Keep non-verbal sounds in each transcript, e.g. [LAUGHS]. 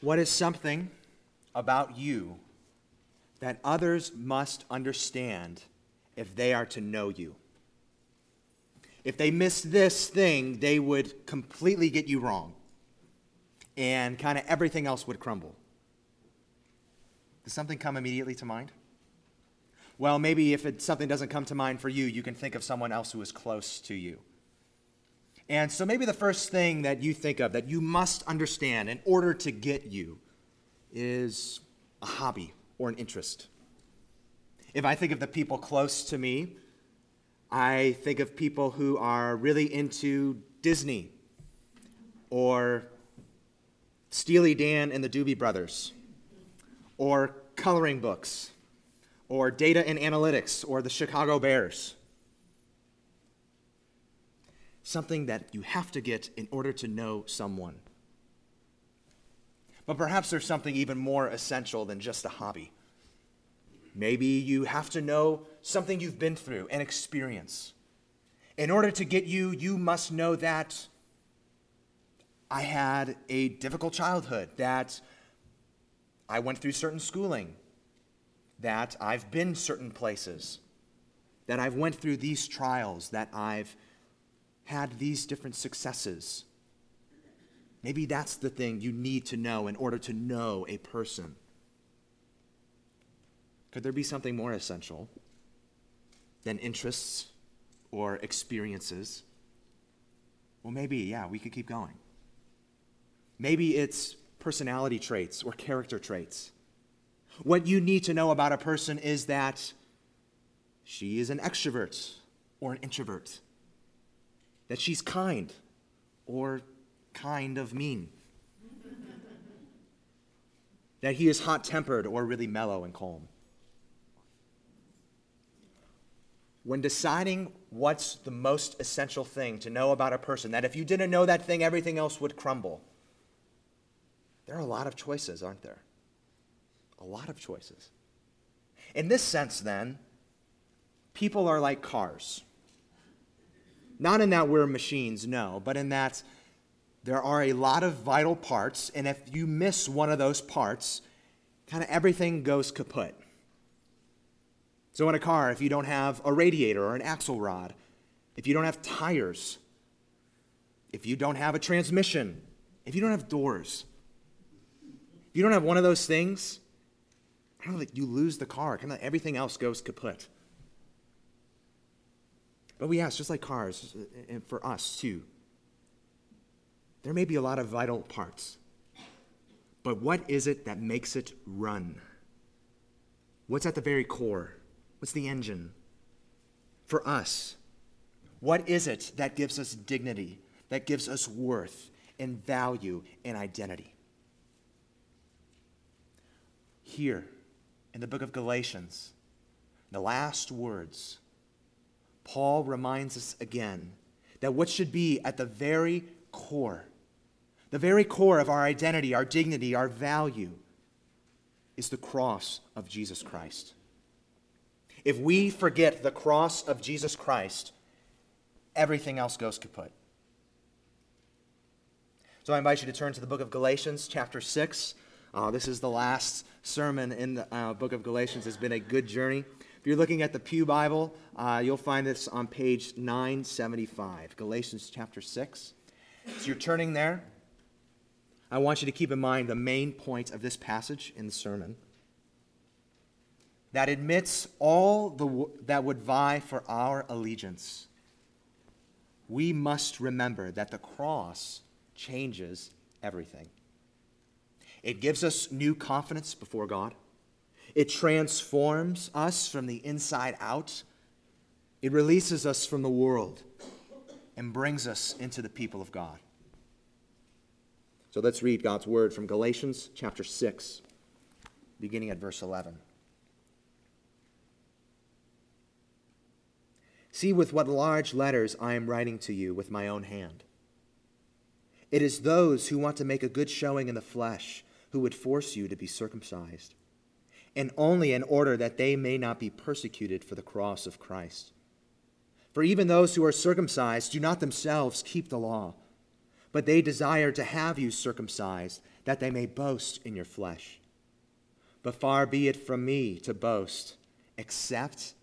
What is something about you that others must understand if they are to know you? If they miss this thing, they would completely get you wrong, and kind of everything else would crumble. Does something come immediately to mind? Well, maybe if it, something doesn't come to mind for you, you can think of someone else who is close to you. And so maybe the first thing that you think of that you must understand in order to get you is a hobby or an interest. If I think of the people close to me, I think of people who are really into Disney or Steely Dan and the Doobie Brothers or coloring books or data and analytics or the Chicago Bears something that you have to get in order to know someone. But perhaps there's something even more essential than just a hobby. Maybe you have to know something you've been through, an experience. In order to get you, you must know that I had a difficult childhood, that I went through certain schooling, that I've been certain places, that I've went through these trials, that I've had these different successes. Maybe that's the thing you need to know in order to know a person. Could there be something more essential than interests or experiences? Well, maybe, yeah, we could keep going. Maybe it's personality traits or character traits. What you need to know about a person is that she is an extrovert or an introvert that she's kind or kind of mean, [LAUGHS] that he is hot tempered or really mellow and calm. When deciding what's the most essential thing to know about a person, that if you didn't know that thing, everything else would crumble, there are a lot of choices, aren't there? A lot of choices. In this sense, then, people are like cars. Not in that we're machines, no, but in that there are a lot of vital parts, and if you miss one of those parts, kind of everything goes kaput. So, in a car, if you don't have a radiator or an axle rod, if you don't have tires, if you don't have a transmission, if you don't have doors, if you don't have one of those things, I don't know that you lose the car. Kind of everything else goes kaput. But we ask, just like cars, and for us too, there may be a lot of vital parts. But what is it that makes it run? What's at the very core? What's the engine? For us, what is it that gives us dignity, that gives us worth and value and identity? Here in the book of Galatians, the last words Paul reminds us again that what should be at the very core, the very core of our identity, our dignity, our value, is the cross of Jesus Christ. If we forget the cross of Jesus Christ, everything else goes kaput. So I invite you to turn to the book of Galatians, chapter 6. Uh, this is the last sermon in the uh, book of Galatians. It's been a good journey. If you're looking at the Pew Bible, uh, you'll find this on page 975, Galatians chapter 6. So you're turning there. I want you to keep in mind the main point of this passage in the sermon that admits all the, that would vie for our allegiance. We must remember that the cross changes everything. It gives us new confidence before God. It transforms us from the inside out. It releases us from the world and brings us into the people of God. So let's read God's word from Galatians chapter 6, beginning at verse 11. See with what large letters I am writing to you with my own hand. It is those who want to make a good showing in the flesh who would force you to be circumcised and only in order that they may not be persecuted for the cross of Christ. For even those who are circumcised do not themselves keep the law, but they desire to have you circumcised, that they may boast in your flesh. But far be it from me to boast, except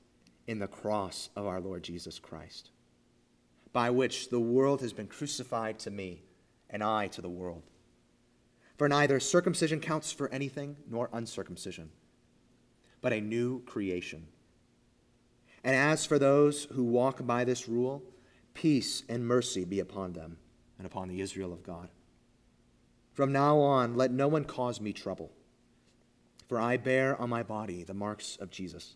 in the cross of our Lord Jesus Christ, by which the world has been crucified to me, and I to the world. For neither circumcision counts for anything, nor uncircumcision, but a new creation. And as for those who walk by this rule, peace and mercy be upon them and upon the Israel of God. From now on, let no one cause me trouble, for I bear on my body the marks of Jesus.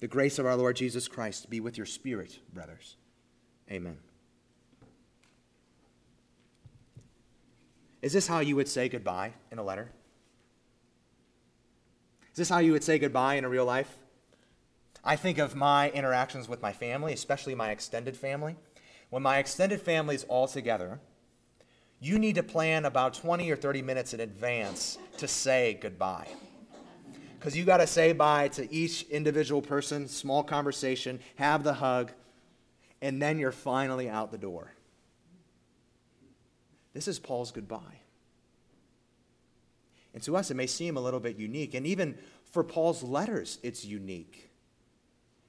The grace of our Lord Jesus Christ be with your spirit, brothers. Amen. Is this how you would say goodbye in a letter? Is this how you would say goodbye in a real life? I think of my interactions with my family, especially my extended family. When my extended family is all together, you need to plan about 20 or 30 minutes in advance to say goodbye. Because you got to say bye to each individual person, small conversation, have the hug, and then you're finally out the door. This is Paul's goodbye. And to us, it may seem a little bit unique. And even for Paul's letters, it's unique.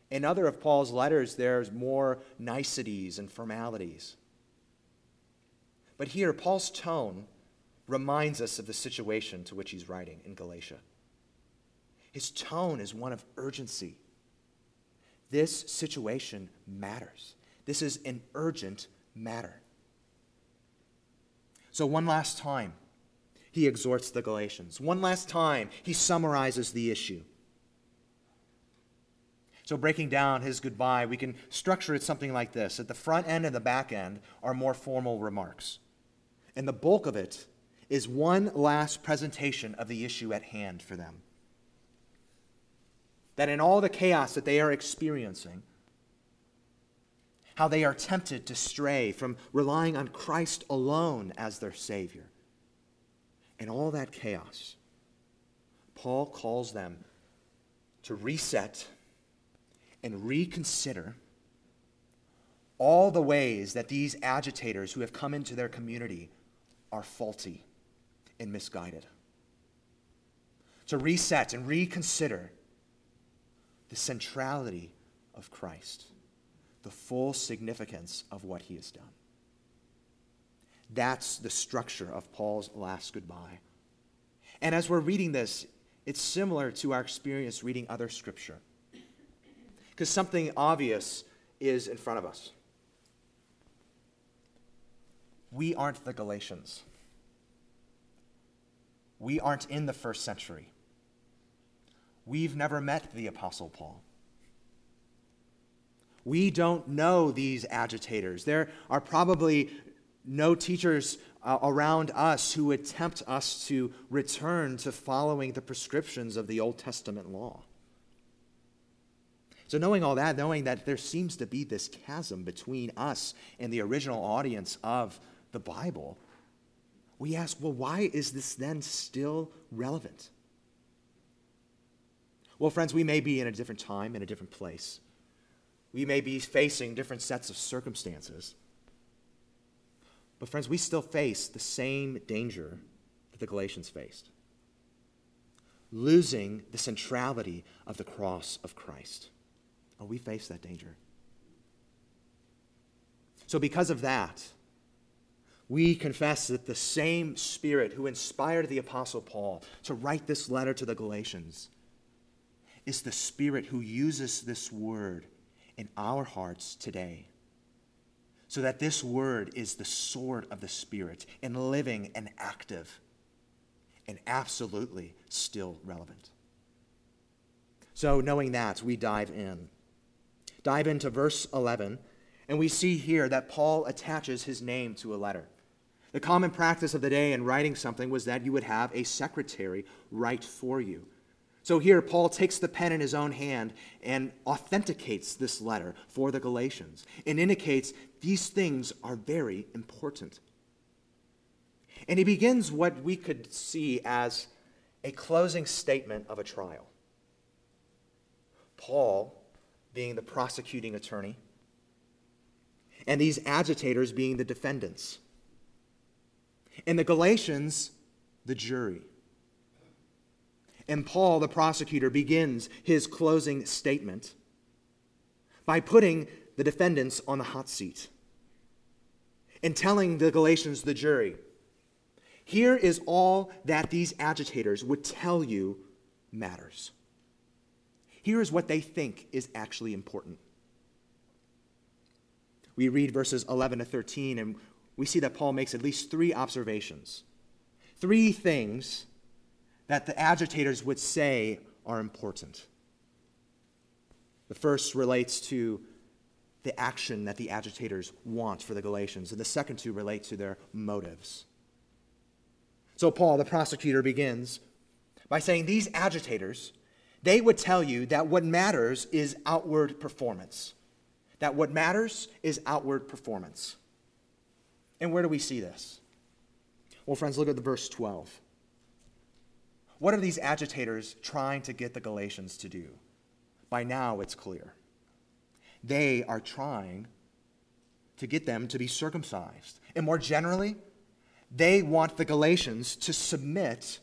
In other of Paul's letters, there's more niceties and formalities. But here, Paul's tone reminds us of the situation to which he's writing in Galatia. His tone is one of urgency. This situation matters. This is an urgent matter. So, one last time, he exhorts the Galatians. One last time, he summarizes the issue. So, breaking down his goodbye, we can structure it something like this At the front end and the back end are more formal remarks. And the bulk of it is one last presentation of the issue at hand for them. That in all the chaos that they are experiencing, how they are tempted to stray from relying on Christ alone as their Savior. In all that chaos, Paul calls them to reset and reconsider all the ways that these agitators who have come into their community are faulty and misguided. To reset and reconsider the centrality of Christ, the full significance of what he has done. That's the structure of Paul's last goodbye. And as we're reading this, it's similar to our experience reading other scripture because something obvious is in front of us. We aren't the Galatians. We aren't in the first century. We've never met the Apostle Paul. We don't know these agitators. There are probably no teachers uh, around us who would tempt us to return to following the prescriptions of the Old Testament law. So, knowing all that, knowing that there seems to be this chasm between us and the original audience of the Bible, we ask, well, why is this then still relevant? Well, friends, we may be in a different time, in a different place. We may be facing different sets of circumstances. But, friends, we still face the same danger that the Galatians faced losing the centrality of the cross of Christ. Oh, we face that danger. So, because of that, we confess that the same Spirit who inspired the Apostle Paul to write this letter to the Galatians is the Spirit who uses this word in our hearts today. So that this word is the sword of the Spirit and living and active and absolutely still relevant. So, knowing that, we dive in dive into verse 11, and we see here that Paul attaches his name to a letter. The common practice of the day in writing something was that you would have a secretary write for you. So here, Paul takes the pen in his own hand and authenticates this letter for the Galatians and indicates these things are very important. And he begins what we could see as a closing statement of a trial. Paul being the prosecuting attorney, and these agitators being the defendants. In the Galatians, the jury. And Paul, the prosecutor, begins his closing statement by putting the defendants on the hot seat and telling the Galatians, the jury, here is all that these agitators would tell you matters. Here is what they think is actually important. We read verses 11 to 13, and we see that Paul makes at least three observations. Three things that the agitators would say are important. The first relates to the action that the agitators want for the Galatians, and the second two relate to their motives. So, Paul, the prosecutor, begins by saying these agitators, they would tell you that what matters is outward performance. That what matters is outward performance. And where do we see this? Well, friends, look at the verse 12. What are these agitators trying to get the Galatians to do? By now, it's clear. They are trying to get them to be circumcised. And more generally, they want the Galatians to submit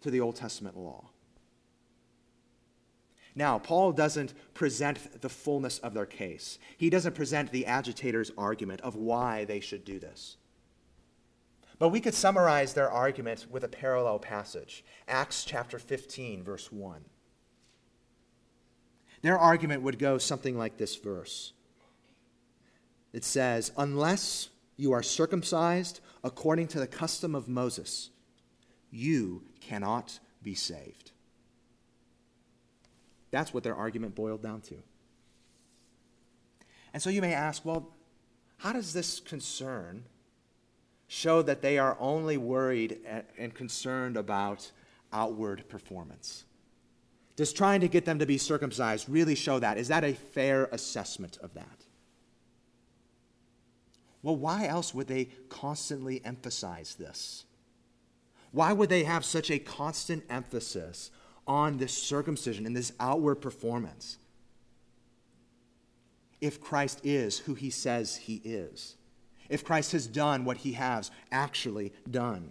to the Old Testament law. Now, Paul doesn't present the fullness of their case. He doesn't present the agitators' argument of why they should do this. But we could summarize their argument with a parallel passage Acts chapter 15, verse 1. Their argument would go something like this verse It says, Unless you are circumcised according to the custom of Moses, you cannot be saved. That's what their argument boiled down to. And so you may ask, well, how does this concern show that they are only worried and concerned about outward performance? Does trying to get them to be circumcised really show that? Is that a fair assessment of that? Well, why else would they constantly emphasize this? Why would they have such a constant emphasis on this circumcision and this outward performance? If Christ is who he says he is, if Christ has done what he has actually done.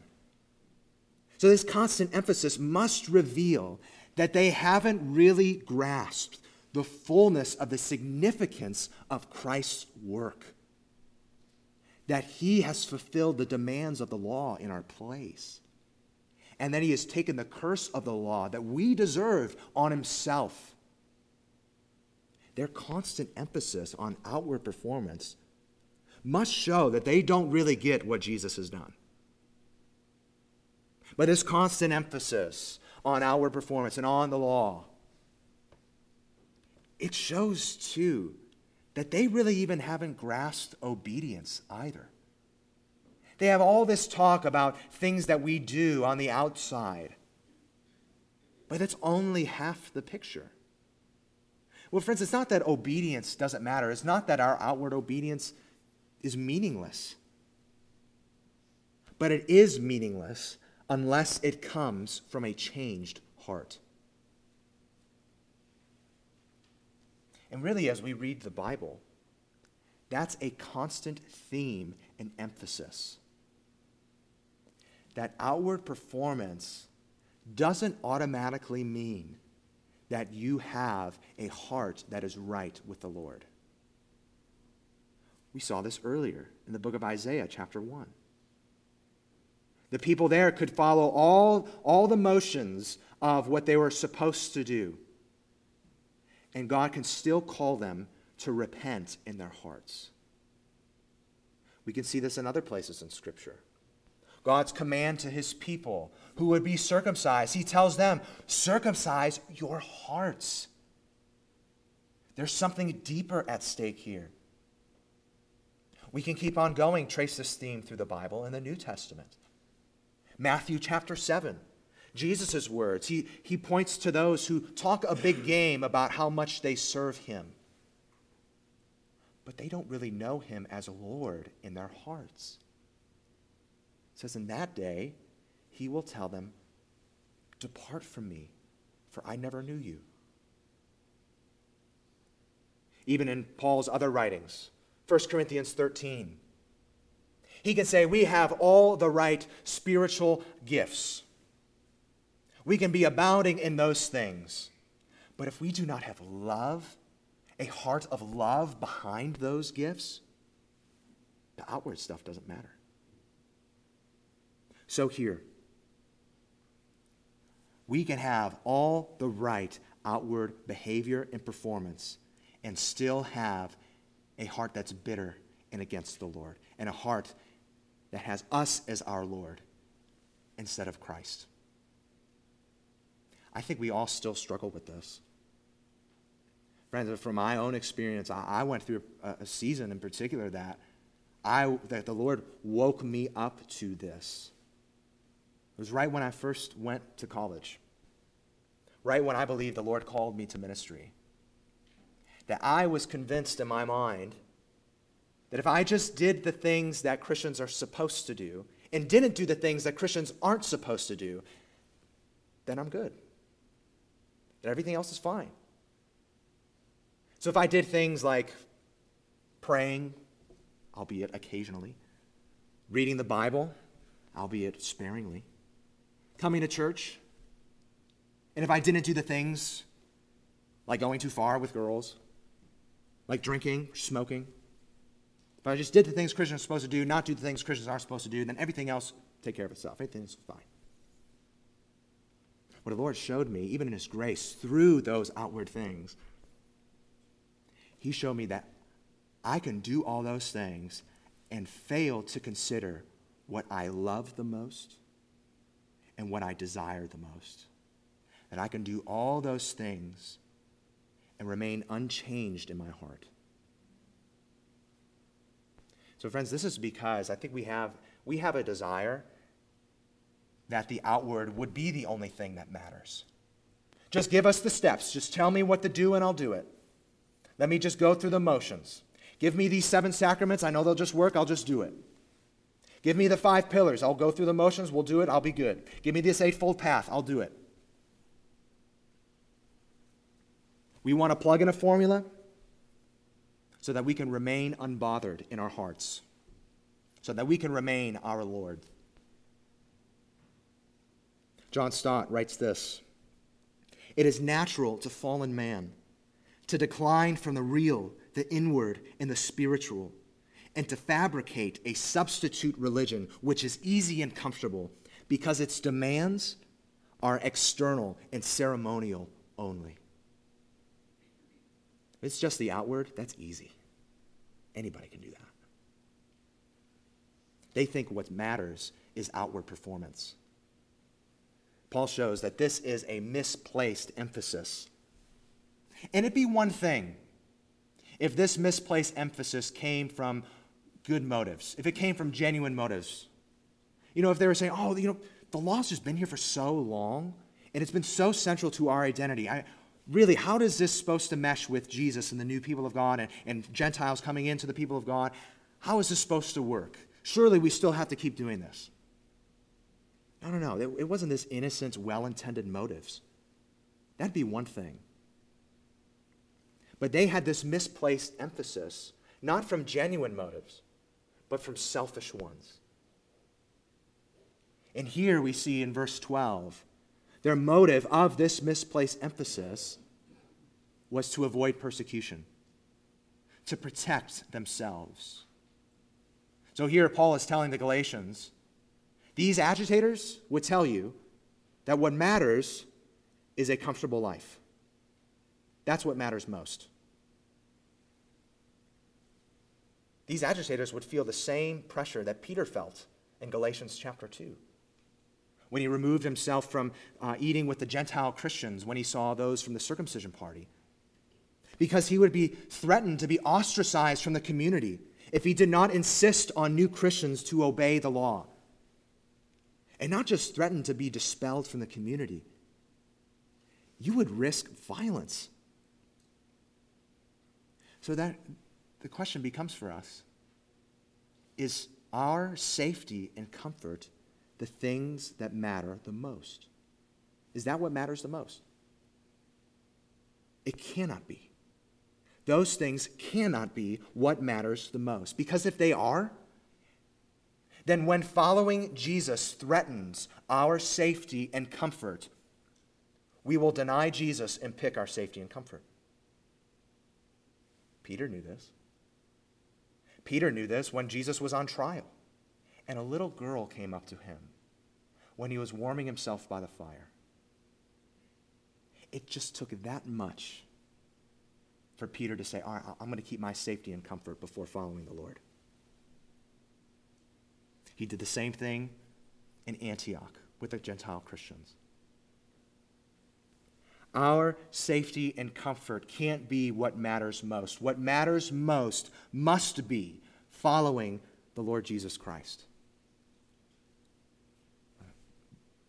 So, this constant emphasis must reveal that they haven't really grasped the fullness of the significance of Christ's work that he has fulfilled the demands of the law in our place, and that he has taken the curse of the law that we deserve on himself. Their constant emphasis on outward performance must show that they don't really get what Jesus has done. But this constant emphasis on outward performance and on the law, it shows too that they really even haven't grasped obedience either. They have all this talk about things that we do on the outside, but it's only half the picture. Well, friends, it's not that obedience doesn't matter. It's not that our outward obedience is meaningless. But it is meaningless unless it comes from a changed heart. And really, as we read the Bible, that's a constant theme and emphasis. That outward performance doesn't automatically mean that you have a heart that is right with the Lord. We saw this earlier in the book of Isaiah, chapter 1. The people there could follow all, all the motions of what they were supposed to do and God can still call them to repent in their hearts. We can see this in other places in Scripture. God's command to his people who would be circumcised, he tells them, circumcise your hearts. There's something deeper at stake here. We can keep on going, trace this theme through the Bible and the New Testament. Matthew chapter 7. Jesus' words. He, he points to those who talk a big game about how much they serve him, but they don't really know him as Lord in their hearts. It says, In that day, he will tell them, Depart from me, for I never knew you. Even in Paul's other writings, 1 Corinthians 13, He can say, We have all the right spiritual gifts. We can be abounding in those things. But if we do not have love, a heart of love behind those gifts, the outward stuff doesn't matter. So here, we can have all the right outward behavior and performance and still have a heart that's bitter and against the Lord, and a heart that has us as our Lord instead of Christ. I think we all still struggle with this. Friends, from my own experience, I went through a season in particular that, I, that the Lord woke me up to this. It was right when I first went to college, right when I believed the Lord called me to ministry, that I was convinced in my mind that if I just did the things that Christians are supposed to do and didn't do the things that Christians aren't supposed to do, then I'm good. That everything else is fine. So if I did things like praying, albeit occasionally, reading the Bible, albeit sparingly, coming to church, and if I didn't do the things like going too far with girls, like drinking, smoking, if I just did the things Christians are supposed to do, not do the things Christians aren't supposed to do, then everything else take care of itself. Everything's fine. What the Lord showed me, even in His grace, through those outward things, He showed me that I can do all those things and fail to consider what I love the most and what I desire the most. That I can do all those things and remain unchanged in my heart. So, friends, this is because I think we have, we have a desire that the outward would be the only thing that matters. Just give us the steps. Just tell me what to do and I'll do it. Let me just go through the motions. Give me these seven sacraments. I know they'll just work. I'll just do it. Give me the five pillars. I'll go through the motions. We'll do it. I'll be good. Give me this eightfold path. I'll do it. We want to plug in a formula so that we can remain unbothered in our hearts, so that we can remain our Lord. John Stott writes this It is natural to fallen man to decline from the real, the inward, and the spiritual, and to fabricate a substitute religion which is easy and comfortable because its demands are external and ceremonial only. It's just the outward, that's easy. Anybody can do that. They think what matters is outward performance. Paul shows that this is a misplaced emphasis. And it'd be one thing if this misplaced emphasis came from good motives, if it came from genuine motives. You know, if they were saying, oh, you know, the law's just been here for so long, and it's been so central to our identity. I, really, how does this supposed to mesh with Jesus and the new people of God and, and Gentiles coming into the people of God? How is this supposed to work? Surely we still have to keep doing this. No, no, no. It, it wasn't this innocent, well intended motives. That'd be one thing. But they had this misplaced emphasis, not from genuine motives, but from selfish ones. And here we see in verse 12 their motive of this misplaced emphasis was to avoid persecution, to protect themselves. So here Paul is telling the Galatians these agitators would tell you that what matters is a comfortable life. That's what matters most. These agitators would feel the same pressure that Peter felt in Galatians chapter 2 when he removed himself from uh, eating with the Gentile Christians when he saw those from the circumcision party. Because he would be threatened to be ostracized from the community if he did not insist on new Christians to obey the law. And not just threatened to be dispelled from the community, you would risk violence. So that the question becomes for us is our safety and comfort the things that matter the most. Is that what matters the most? It cannot be. Those things cannot be what matters the most. Because if they are, then when following Jesus threatens our safety and comfort, we will deny Jesus and pick our safety and comfort. Peter knew this. Peter knew this when Jesus was on trial, and a little girl came up to him when he was warming himself by the fire. It just took that much for Peter to say, All right, I'm going to keep my safety and comfort before following the Lord. He did the same thing in Antioch with the Gentile Christians. Our safety and comfort can't be what matters most. What matters most must be following the Lord Jesus Christ.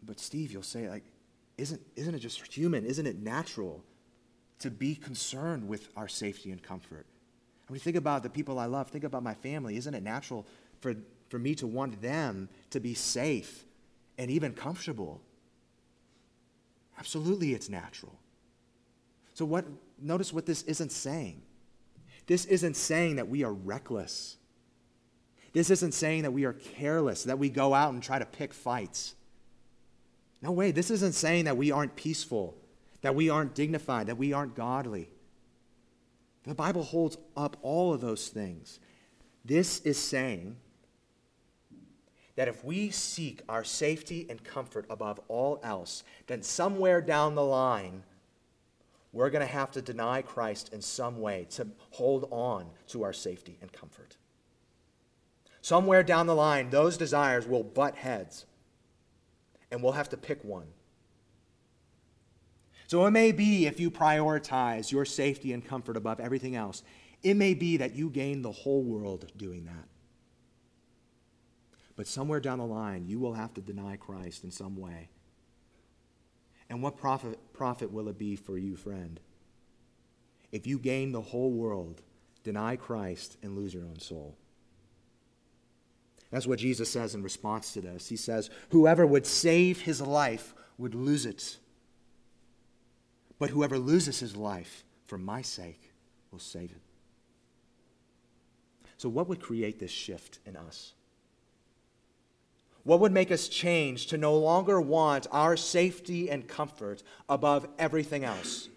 But Steve, you'll say, like, isn't, isn't it just human? Isn't it natural to be concerned with our safety and comfort? When you think about the people I love, think about my family. Isn't it natural for, for me to want them to be safe and even comfortable? Absolutely, it's natural. So, what, notice what this isn't saying. This isn't saying that we are reckless. This isn't saying that we are careless, that we go out and try to pick fights. No way. This isn't saying that we aren't peaceful, that we aren't dignified, that we aren't godly. The Bible holds up all of those things. This is saying that if we seek our safety and comfort above all else, then somewhere down the line, we're going to have to deny Christ in some way to hold on to our safety and comfort. Somewhere down the line, those desires will butt heads, and we'll have to pick one. So it may be if you prioritize your safety and comfort above everything else, it may be that you gain the whole world doing that. But somewhere down the line, you will have to deny Christ in some way. And what profit, profit will it be for you, friend? If you gain the whole world, deny Christ, and lose your own soul. That's what Jesus says in response to this. He says, Whoever would save his life would lose it. But whoever loses his life for my sake will save it. So, what would create this shift in us? What would make us change to no longer want our safety and comfort above everything else?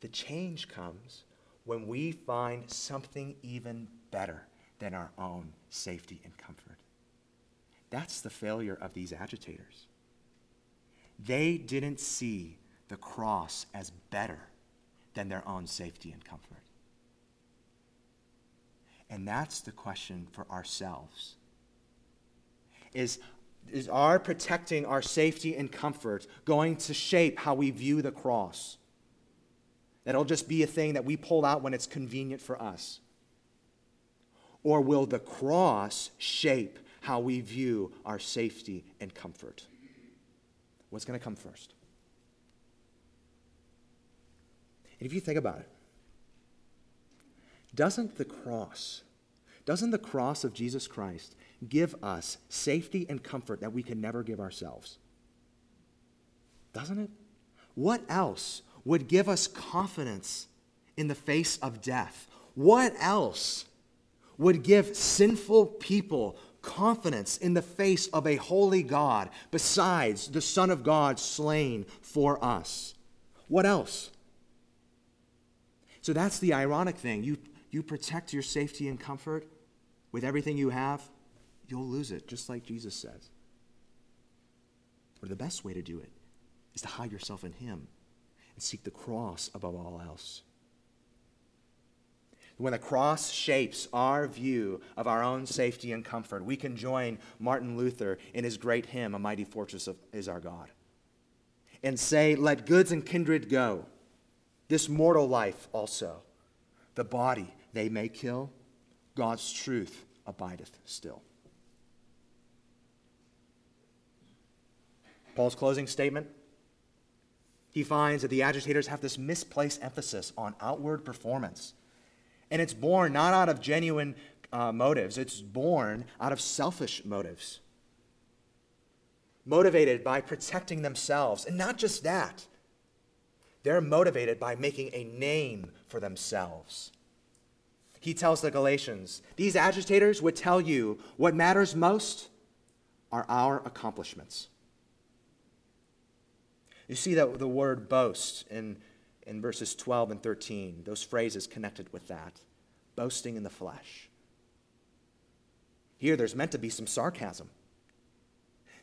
The change comes when we find something even better than our own safety and comfort. That's the failure of these agitators. They didn't see the cross as better than their own safety and comfort. And that's the question for ourselves is, is our protecting our safety and comfort going to shape how we view the cross? That'll just be a thing that we pull out when it's convenient for us. Or will the cross shape how we view our safety and comfort? What's going to come first? And if you think about it, doesn't the cross, doesn't the cross of Jesus Christ give us safety and comfort that we can never give ourselves. Doesn't it? What else would give us confidence in the face of death? What else would give sinful people confidence in the face of a holy God besides the Son of God slain for us? What else? So that's the ironic thing. You, you protect your safety and comfort with everything you have, you'll lose it, just like Jesus says. Or the best way to do it is to hide yourself in Him and seek the cross above all else. When the cross shapes our view of our own safety and comfort, we can join Martin Luther in his great hymn, A Mighty Fortress of, is Our God, and say, Let goods and kindred go, this mortal life also. The body they may kill, God's truth abideth still. Paul's closing statement he finds that the agitators have this misplaced emphasis on outward performance. And it's born not out of genuine uh, motives, it's born out of selfish motives. Motivated by protecting themselves. And not just that, they're motivated by making a name for themselves. he tells the Galatians, these agitators would tell you what matters most are our accomplishments. You see that the word boast in, in verses 12 and 13, those phrases connected with that boasting in the flesh. Here, there's meant to be some sarcasm.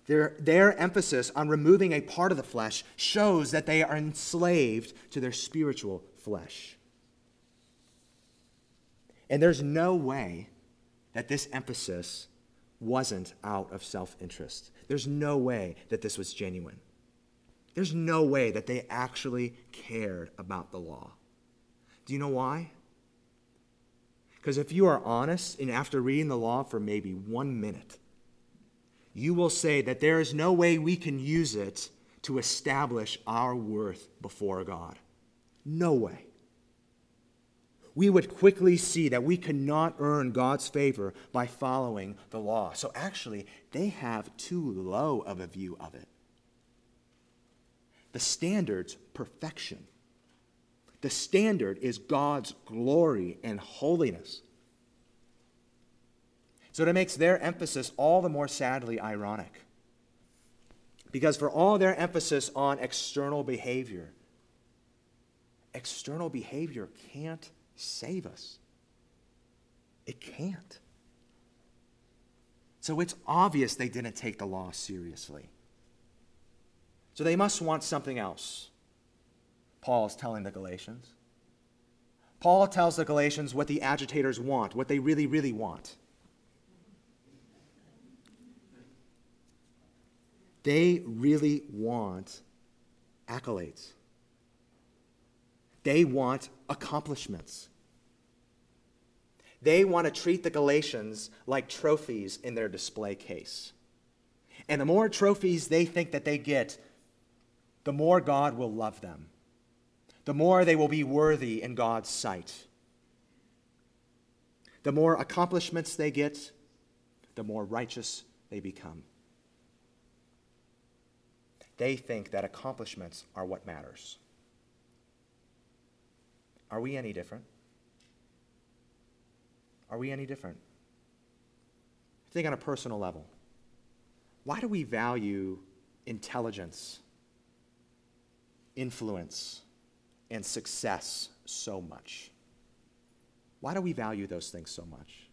Their, their emphasis on removing a part of the flesh shows that they are enslaved to their spiritual flesh. And there's no way that this emphasis wasn't out of self interest. There's no way that this was genuine. There's no way that they actually cared about the law. Do you know why? Because if you are honest and after reading the law for maybe one minute, you will say that there is no way we can use it to establish our worth before God. No way we would quickly see that we cannot earn God's favor by following the law. So actually, they have too low of a view of it. The standard's perfection. The standard is God's glory and holiness. So it makes their emphasis all the more sadly ironic. Because for all their emphasis on external behavior, external behavior can't save us. It can't. So it's obvious they didn't take the law seriously. So they must want something else. Paul is telling the Galatians. Paul tells the Galatians what the agitators want, what they really, really want. They really want accolades. They want accomplishments. They want to treat the Galatians like trophies in their display case. And the more trophies they think that they get, the more God will love them, the more they will be worthy in God's sight. The more accomplishments they get, the more righteous they become. They think that accomplishments are what matters. Are we any different? Are we any different? Think on a personal level. Why do we value intelligence, influence, and success so much? Why do we value those things so much?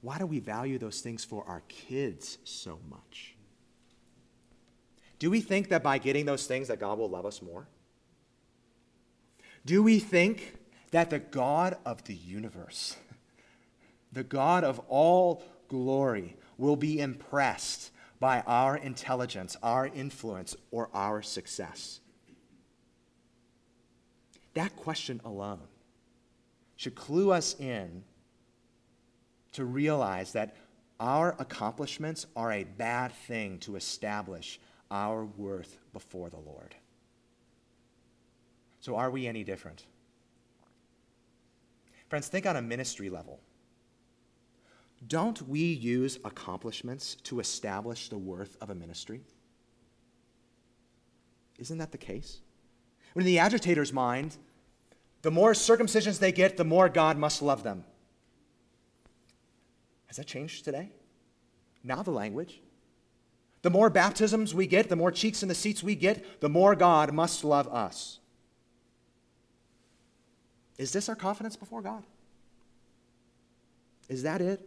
Why do we value those things for our kids so much? Do we think that by getting those things that God will love us more? Do we think that the God of the universe [LAUGHS] the God of all glory, will be impressed by our intelligence, our influence, or our success? That question alone should clue us in to realize that our accomplishments are a bad thing to establish our worth before the Lord. So, are we any different? Friends, think on a ministry level. Don't we use accomplishments to establish the worth of a ministry? Isn't that the case? When in the agitator's mind, the more circumcisions they get, the more God must love them. Has that changed today? Now the language. The more baptisms we get, the more cheeks in the seats we get, the more God must love us. Is this our confidence before God? Is that it?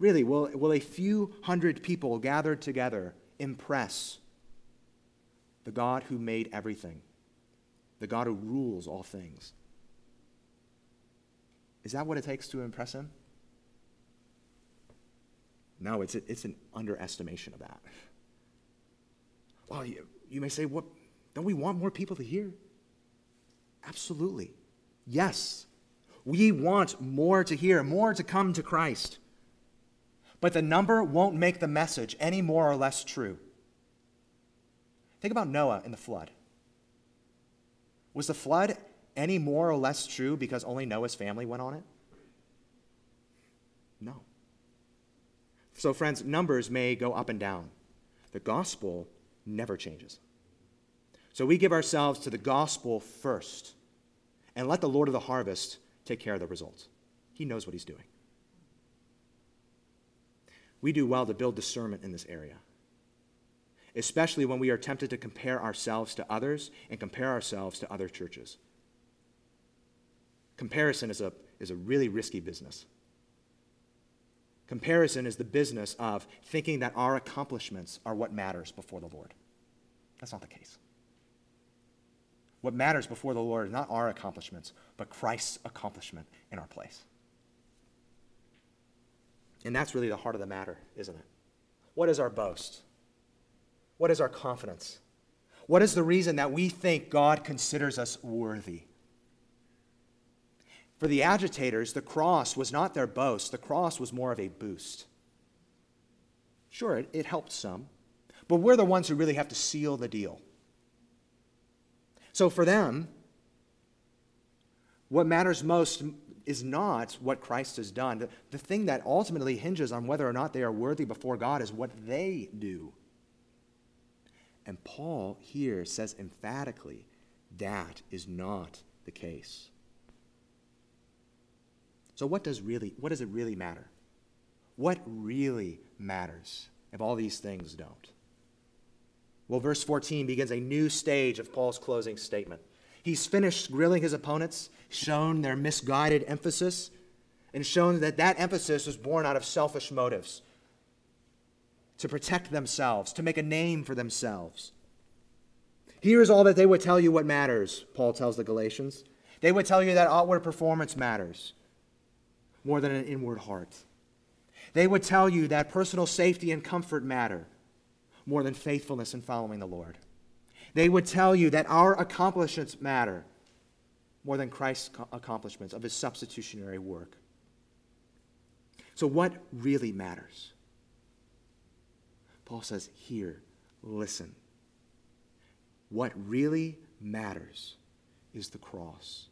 Really, will, will a few hundred people gathered together impress the God who made everything, the God who rules all things? Is that what it takes to impress him? No, it's, a, it's an underestimation of that. Well, you, you may say, what, don't we want more people to hear? Absolutely. Yes. We want more to hear, more to come to Christ. But the number won't make the message any more or less true. Think about Noah and the flood. Was the flood any more or less true because only Noah's family went on it? No. So, friends, numbers may go up and down. The gospel never changes. So, we give ourselves to the gospel first and let the Lord of the harvest take care of the results. He knows what he's doing. We do well to build discernment in this area, especially when we are tempted to compare ourselves to others and compare ourselves to other churches. Comparison is a, is a really risky business. Comparison is the business of thinking that our accomplishments are what matters before the Lord. That's not the case. What matters before the Lord is not our accomplishments, but Christ's accomplishment in our place. And that's really the heart of the matter, isn't it? What is our boast? What is our confidence? What is the reason that we think God considers us worthy? For the agitators, the cross was not their boast, the cross was more of a boost. Sure, it, it helped some, but we're the ones who really have to seal the deal. So for them, what matters most is not what Christ has done. The, the thing that ultimately hinges on whether or not they are worthy before God is what they do. And Paul here says emphatically that is not the case. So what does really what does it really matter? What really matters if all these things don't? Well, verse 14 begins a new stage of Paul's closing statement. He's finished grilling his opponents, shown their misguided emphasis, and shown that that emphasis was born out of selfish motives to protect themselves, to make a name for themselves. Here is all that they would tell you what matters, Paul tells the Galatians. They would tell you that outward performance matters more than an inward heart. They would tell you that personal safety and comfort matter more than faithfulness in following the Lord. They would tell you that our accomplishments matter more than Christ's accomplishments of his substitutionary work. So, what really matters? Paul says, Here, listen. What really matters is the cross.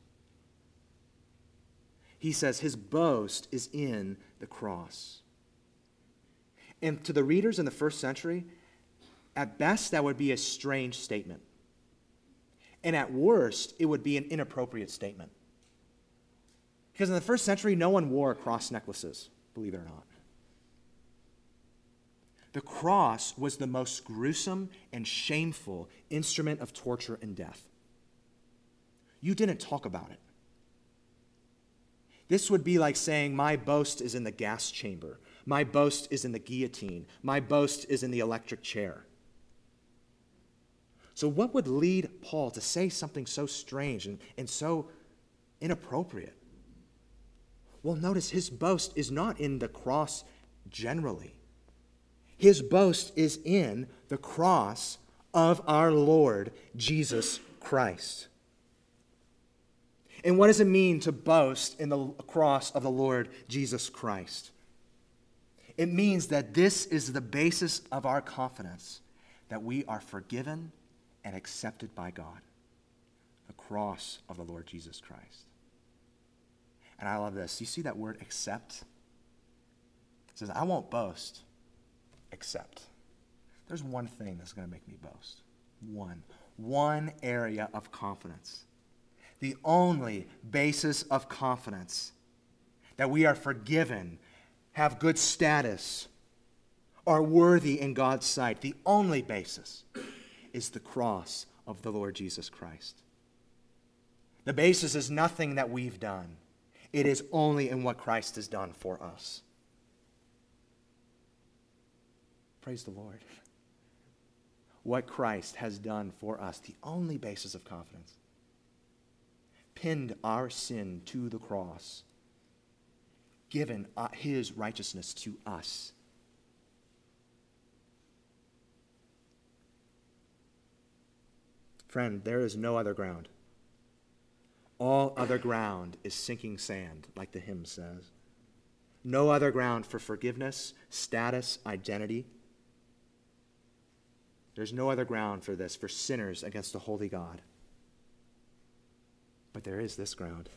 He says his boast is in the cross. And to the readers in the first century, at best, that would be a strange statement. And at worst, it would be an inappropriate statement. Because in the first century, no one wore cross necklaces, believe it or not. The cross was the most gruesome and shameful instrument of torture and death. You didn't talk about it. This would be like saying, My boast is in the gas chamber. My boast is in the guillotine. My boast is in the electric chair. So, what would lead Paul to say something so strange and, and so inappropriate? Well, notice his boast is not in the cross generally, his boast is in the cross of our Lord Jesus Christ. And what does it mean to boast in the cross of the Lord Jesus Christ? It means that this is the basis of our confidence that we are forgiven and accepted by God. The cross of the Lord Jesus Christ. And I love this. You see that word accept? It says, I won't boast, except. There's one thing that's going to make me boast. One. One area of confidence. The only basis of confidence that we are forgiven, have good status, are worthy in God's sight. The only basis is the cross of the Lord Jesus Christ. The basis is nothing that we've done, it is only in what Christ has done for us. Praise the Lord. What Christ has done for us, the only basis of confidence. Pinned our sin to the cross, given uh, his righteousness to us Friend, there is no other ground. All other ground is sinking sand, like the hymn says. No other ground for forgiveness, status, identity. There's no other ground for this, for sinners against a holy God. But there is this ground.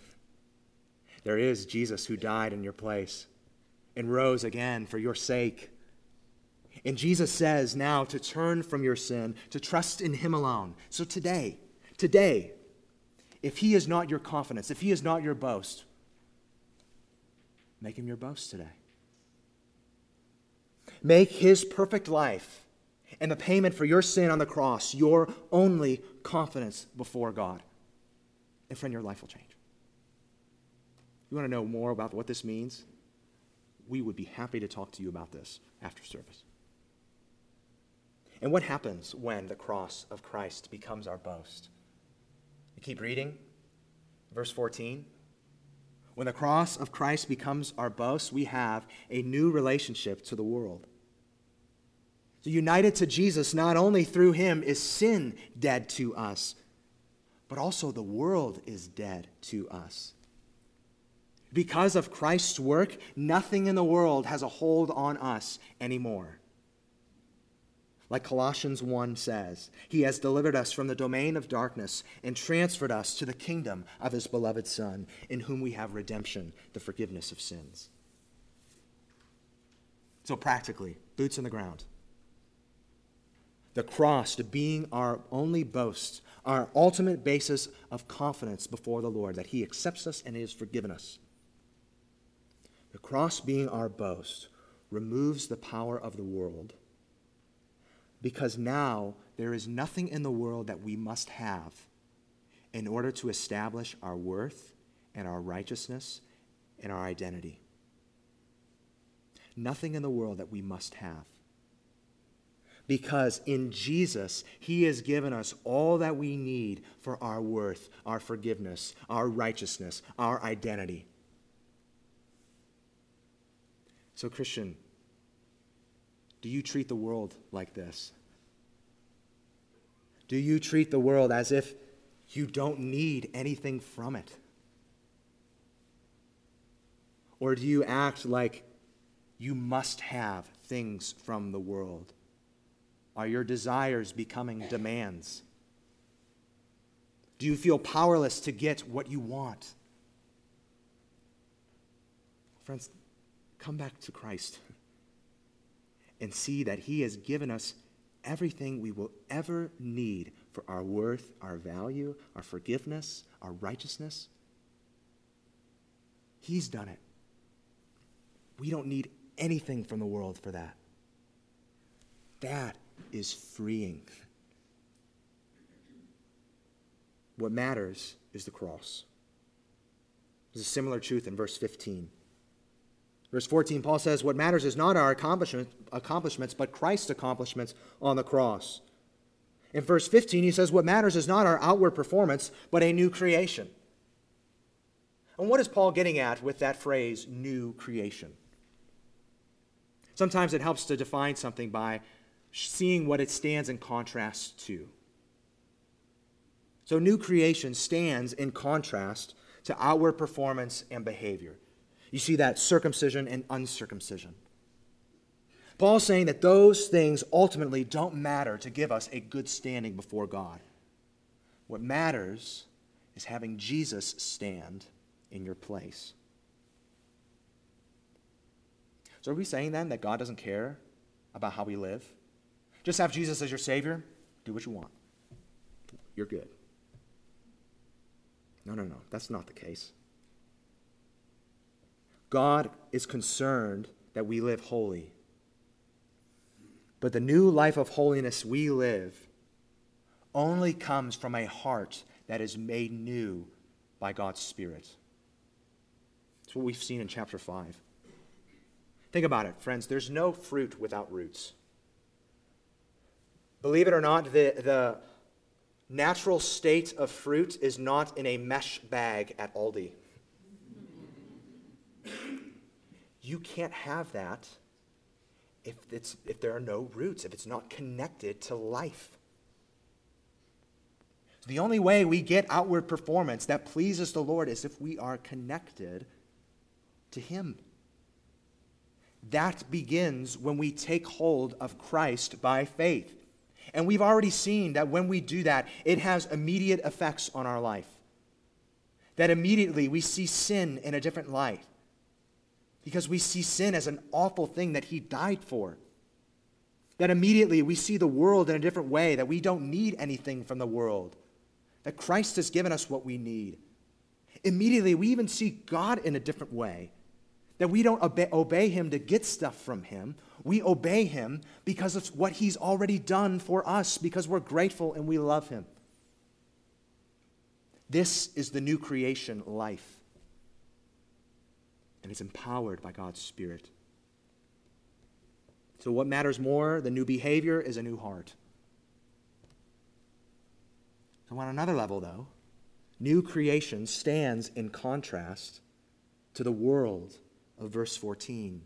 There is Jesus who died in your place and rose again for your sake. And Jesus says now to turn from your sin, to trust in Him alone. So today, today, if He is not your confidence, if He is not your boast, Make him your boast today. Make his perfect life and the payment for your sin on the cross your only confidence before God. And friend, your life will change. You want to know more about what this means? We would be happy to talk to you about this after service. And what happens when the cross of Christ becomes our boast? You keep reading. Verse 14. When the cross of Christ becomes our boast, we have a new relationship to the world. United to Jesus, not only through him is sin dead to us, but also the world is dead to us. Because of Christ's work, nothing in the world has a hold on us anymore. Like Colossians 1 says, He has delivered us from the domain of darkness and transferred us to the kingdom of His beloved Son, in whom we have redemption, the forgiveness of sins. So, practically, boots on the ground. The cross to being our only boast, our ultimate basis of confidence before the Lord, that He accepts us and He has forgiven us. The cross being our boast removes the power of the world because now there is nothing in the world that we must have in order to establish our worth and our righteousness and our identity. Nothing in the world that we must have. Because in Jesus, He has given us all that we need for our worth, our forgiveness, our righteousness, our identity. So, Christian, do you treat the world like this? Do you treat the world as if you don't need anything from it? Or do you act like you must have things from the world? Are your desires becoming demands? Do you feel powerless to get what you want? Friends, come back to Christ and see that He has given us everything we will ever need for our worth, our value, our forgiveness, our righteousness. He's done it. We don't need anything from the world for that. That is freeing. What matters is the cross. There's a similar truth in verse 15. Verse 14, Paul says, What matters is not our accomplishments, but Christ's accomplishments on the cross. In verse 15, he says, What matters is not our outward performance, but a new creation. And what is Paul getting at with that phrase, new creation? Sometimes it helps to define something by seeing what it stands in contrast to. So, new creation stands in contrast to outward performance and behavior. You see that circumcision and uncircumcision. Paul's saying that those things ultimately don't matter to give us a good standing before God. What matters is having Jesus stand in your place. So, are we saying then that God doesn't care about how we live? Just have Jesus as your Savior, do what you want. You're good. No, no, no. That's not the case. God is concerned that we live holy. But the new life of holiness we live only comes from a heart that is made new by God's Spirit. That's what we've seen in chapter 5. Think about it, friends. There's no fruit without roots. Believe it or not, the, the natural state of fruit is not in a mesh bag at Aldi. You can't have that if, it's, if there are no roots, if it's not connected to life. The only way we get outward performance that pleases the Lord is if we are connected to Him. That begins when we take hold of Christ by faith. And we've already seen that when we do that, it has immediate effects on our life. That immediately we see sin in a different light because we see sin as an awful thing that he died for. That immediately we see the world in a different way, that we don't need anything from the world, that Christ has given us what we need. Immediately we even see God in a different way, That we don't obey, obey him to get stuff from him. We obey him because of what he's already done for us, because we're grateful and we love him. This is the new creation life. And it's empowered by God's Spirit. So, what matters more than new behavior is a new heart. So, on another level, though, new creation stands in contrast to the world of verse 14.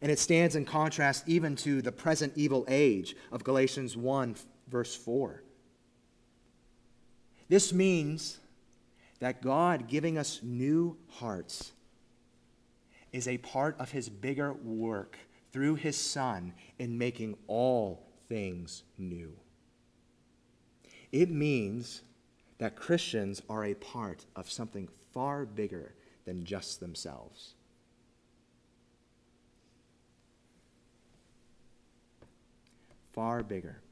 And it stands in contrast even to the present evil age of Galatians 1, verse 4. This means that God giving us new hearts is a part of his bigger work through his Son in making all things new. It means that Christians are a part of something far bigger than just themselves. Far bigger.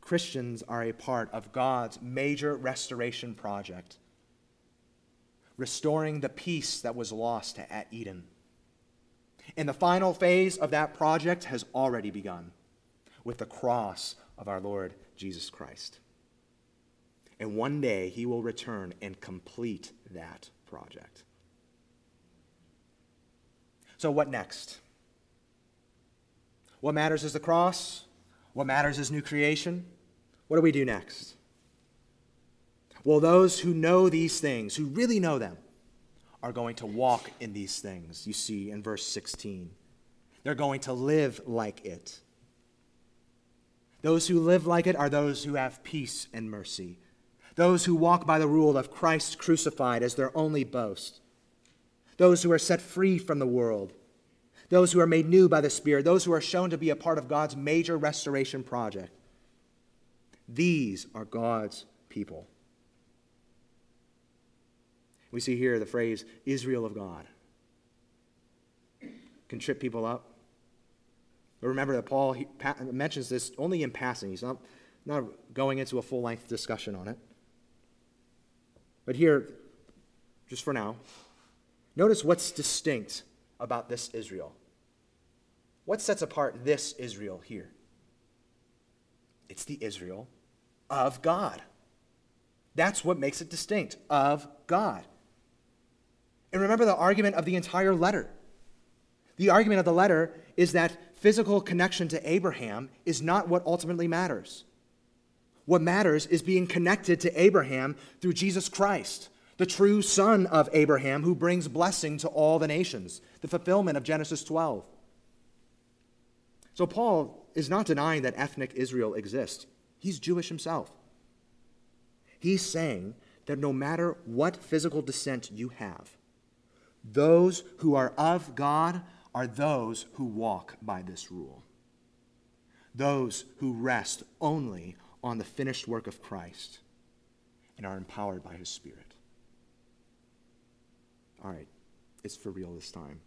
Christians are a part of God's major restoration project, restoring the peace that was lost at Eden. And the final phase of that project has already begun with the cross of our Lord Jesus Christ. And one day he will return and complete that project. So, what next? What matters is the cross. What matters is new creation. What do we do next? Well, those who know these things, who really know them, are going to walk in these things, you see in verse 16. They're going to live like it. Those who live like it are those who have peace and mercy, those who walk by the rule of Christ crucified as their only boast, those who are set free from the world, those who are made new by the Spirit, those who are shown to be a part of God's major restoration project. These are God's people. We see here the phrase Israel of God. Can trip people up. But remember that Paul mentions this only in passing. He's not, not going into a full length discussion on it. But here, just for now, notice what's distinct about this Israel. What sets apart this Israel here? It's the Israel of God. That's what makes it distinct of God. And remember the argument of the entire letter. The argument of the letter is that physical connection to Abraham is not what ultimately matters. What matters is being connected to Abraham through Jesus Christ, the true son of Abraham who brings blessing to all the nations, the fulfillment of Genesis 12. So Paul is not denying that ethnic Israel exists. He's Jewish himself. He's saying that no matter what physical descent you have, those who are of God are those who walk by this rule. Those who rest only on the finished work of Christ and are empowered by his Spirit. All right, it's for real this time.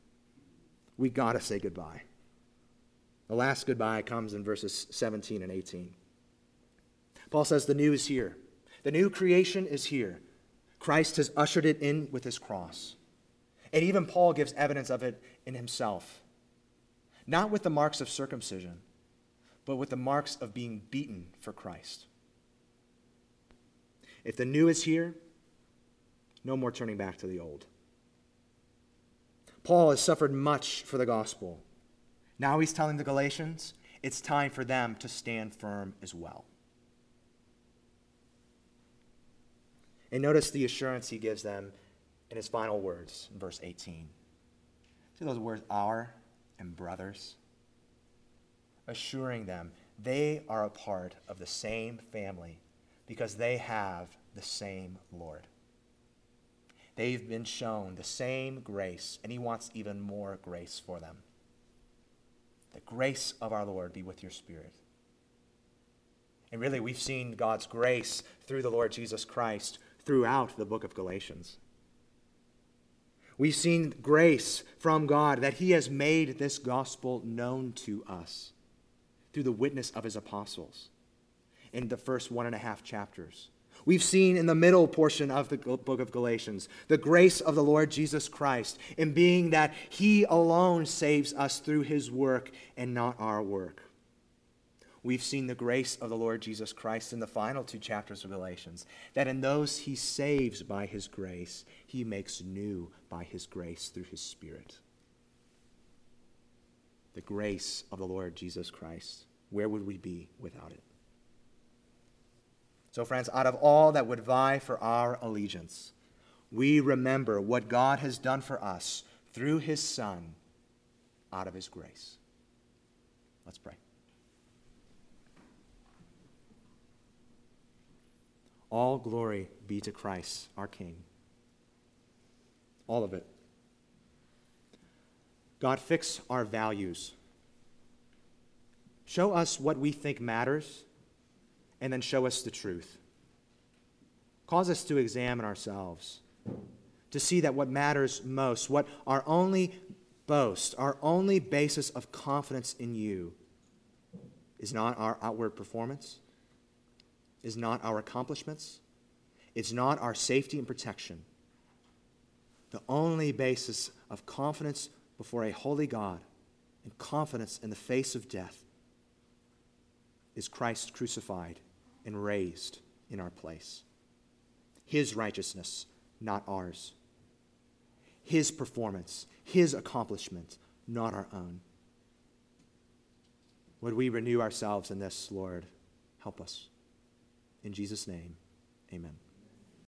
We got to say goodbye. The last goodbye comes in verses 17 and 18. Paul says, The new is here. The new creation is here. Christ has ushered it in with his cross. And even Paul gives evidence of it in himself. Not with the marks of circumcision, but with the marks of being beaten for Christ. If the new is here, no more turning back to the old. Paul has suffered much for the gospel. Now he's telling the Galatians it's time for them to stand firm as well. And notice the assurance he gives them in his final words in verse 18. See those words, our and brothers? Assuring them they are a part of the same family because they have the same Lord. They've been shown the same grace, and he wants even more grace for them. The grace of our Lord be with your spirit. And really, we've seen God's grace through the Lord Jesus Christ throughout the book of Galatians. We've seen grace from God that He has made this gospel known to us through the witness of His apostles in the first one and a half chapters. We've seen in the middle portion of the book of Galatians the grace of the Lord Jesus Christ in being that he alone saves us through his work and not our work. We've seen the grace of the Lord Jesus Christ in the final two chapters of Galatians, that in those he saves by his grace, he makes new by his grace through his Spirit. The grace of the Lord Jesus Christ. Where would we be without it? So, friends, out of all that would vie for our allegiance, we remember what God has done for us through his Son out of his grace. Let's pray. All glory be to Christ, our King. All of it. God, fix our values. Show us what we think matters and then show us the truth. Cause us to examine ourselves, to see that what matters most, what our only boast, our only basis of confidence in you, is not our outward performance, is not our accomplishments, it's not our safety and protection. The only basis of confidence before a holy God and confidence in the face of death is Christ crucified and raised in our place. His righteousness, not ours. His performance, His accomplishment, not our own. Would we renew ourselves in this, Lord? Help us. In Jesus' name, amen.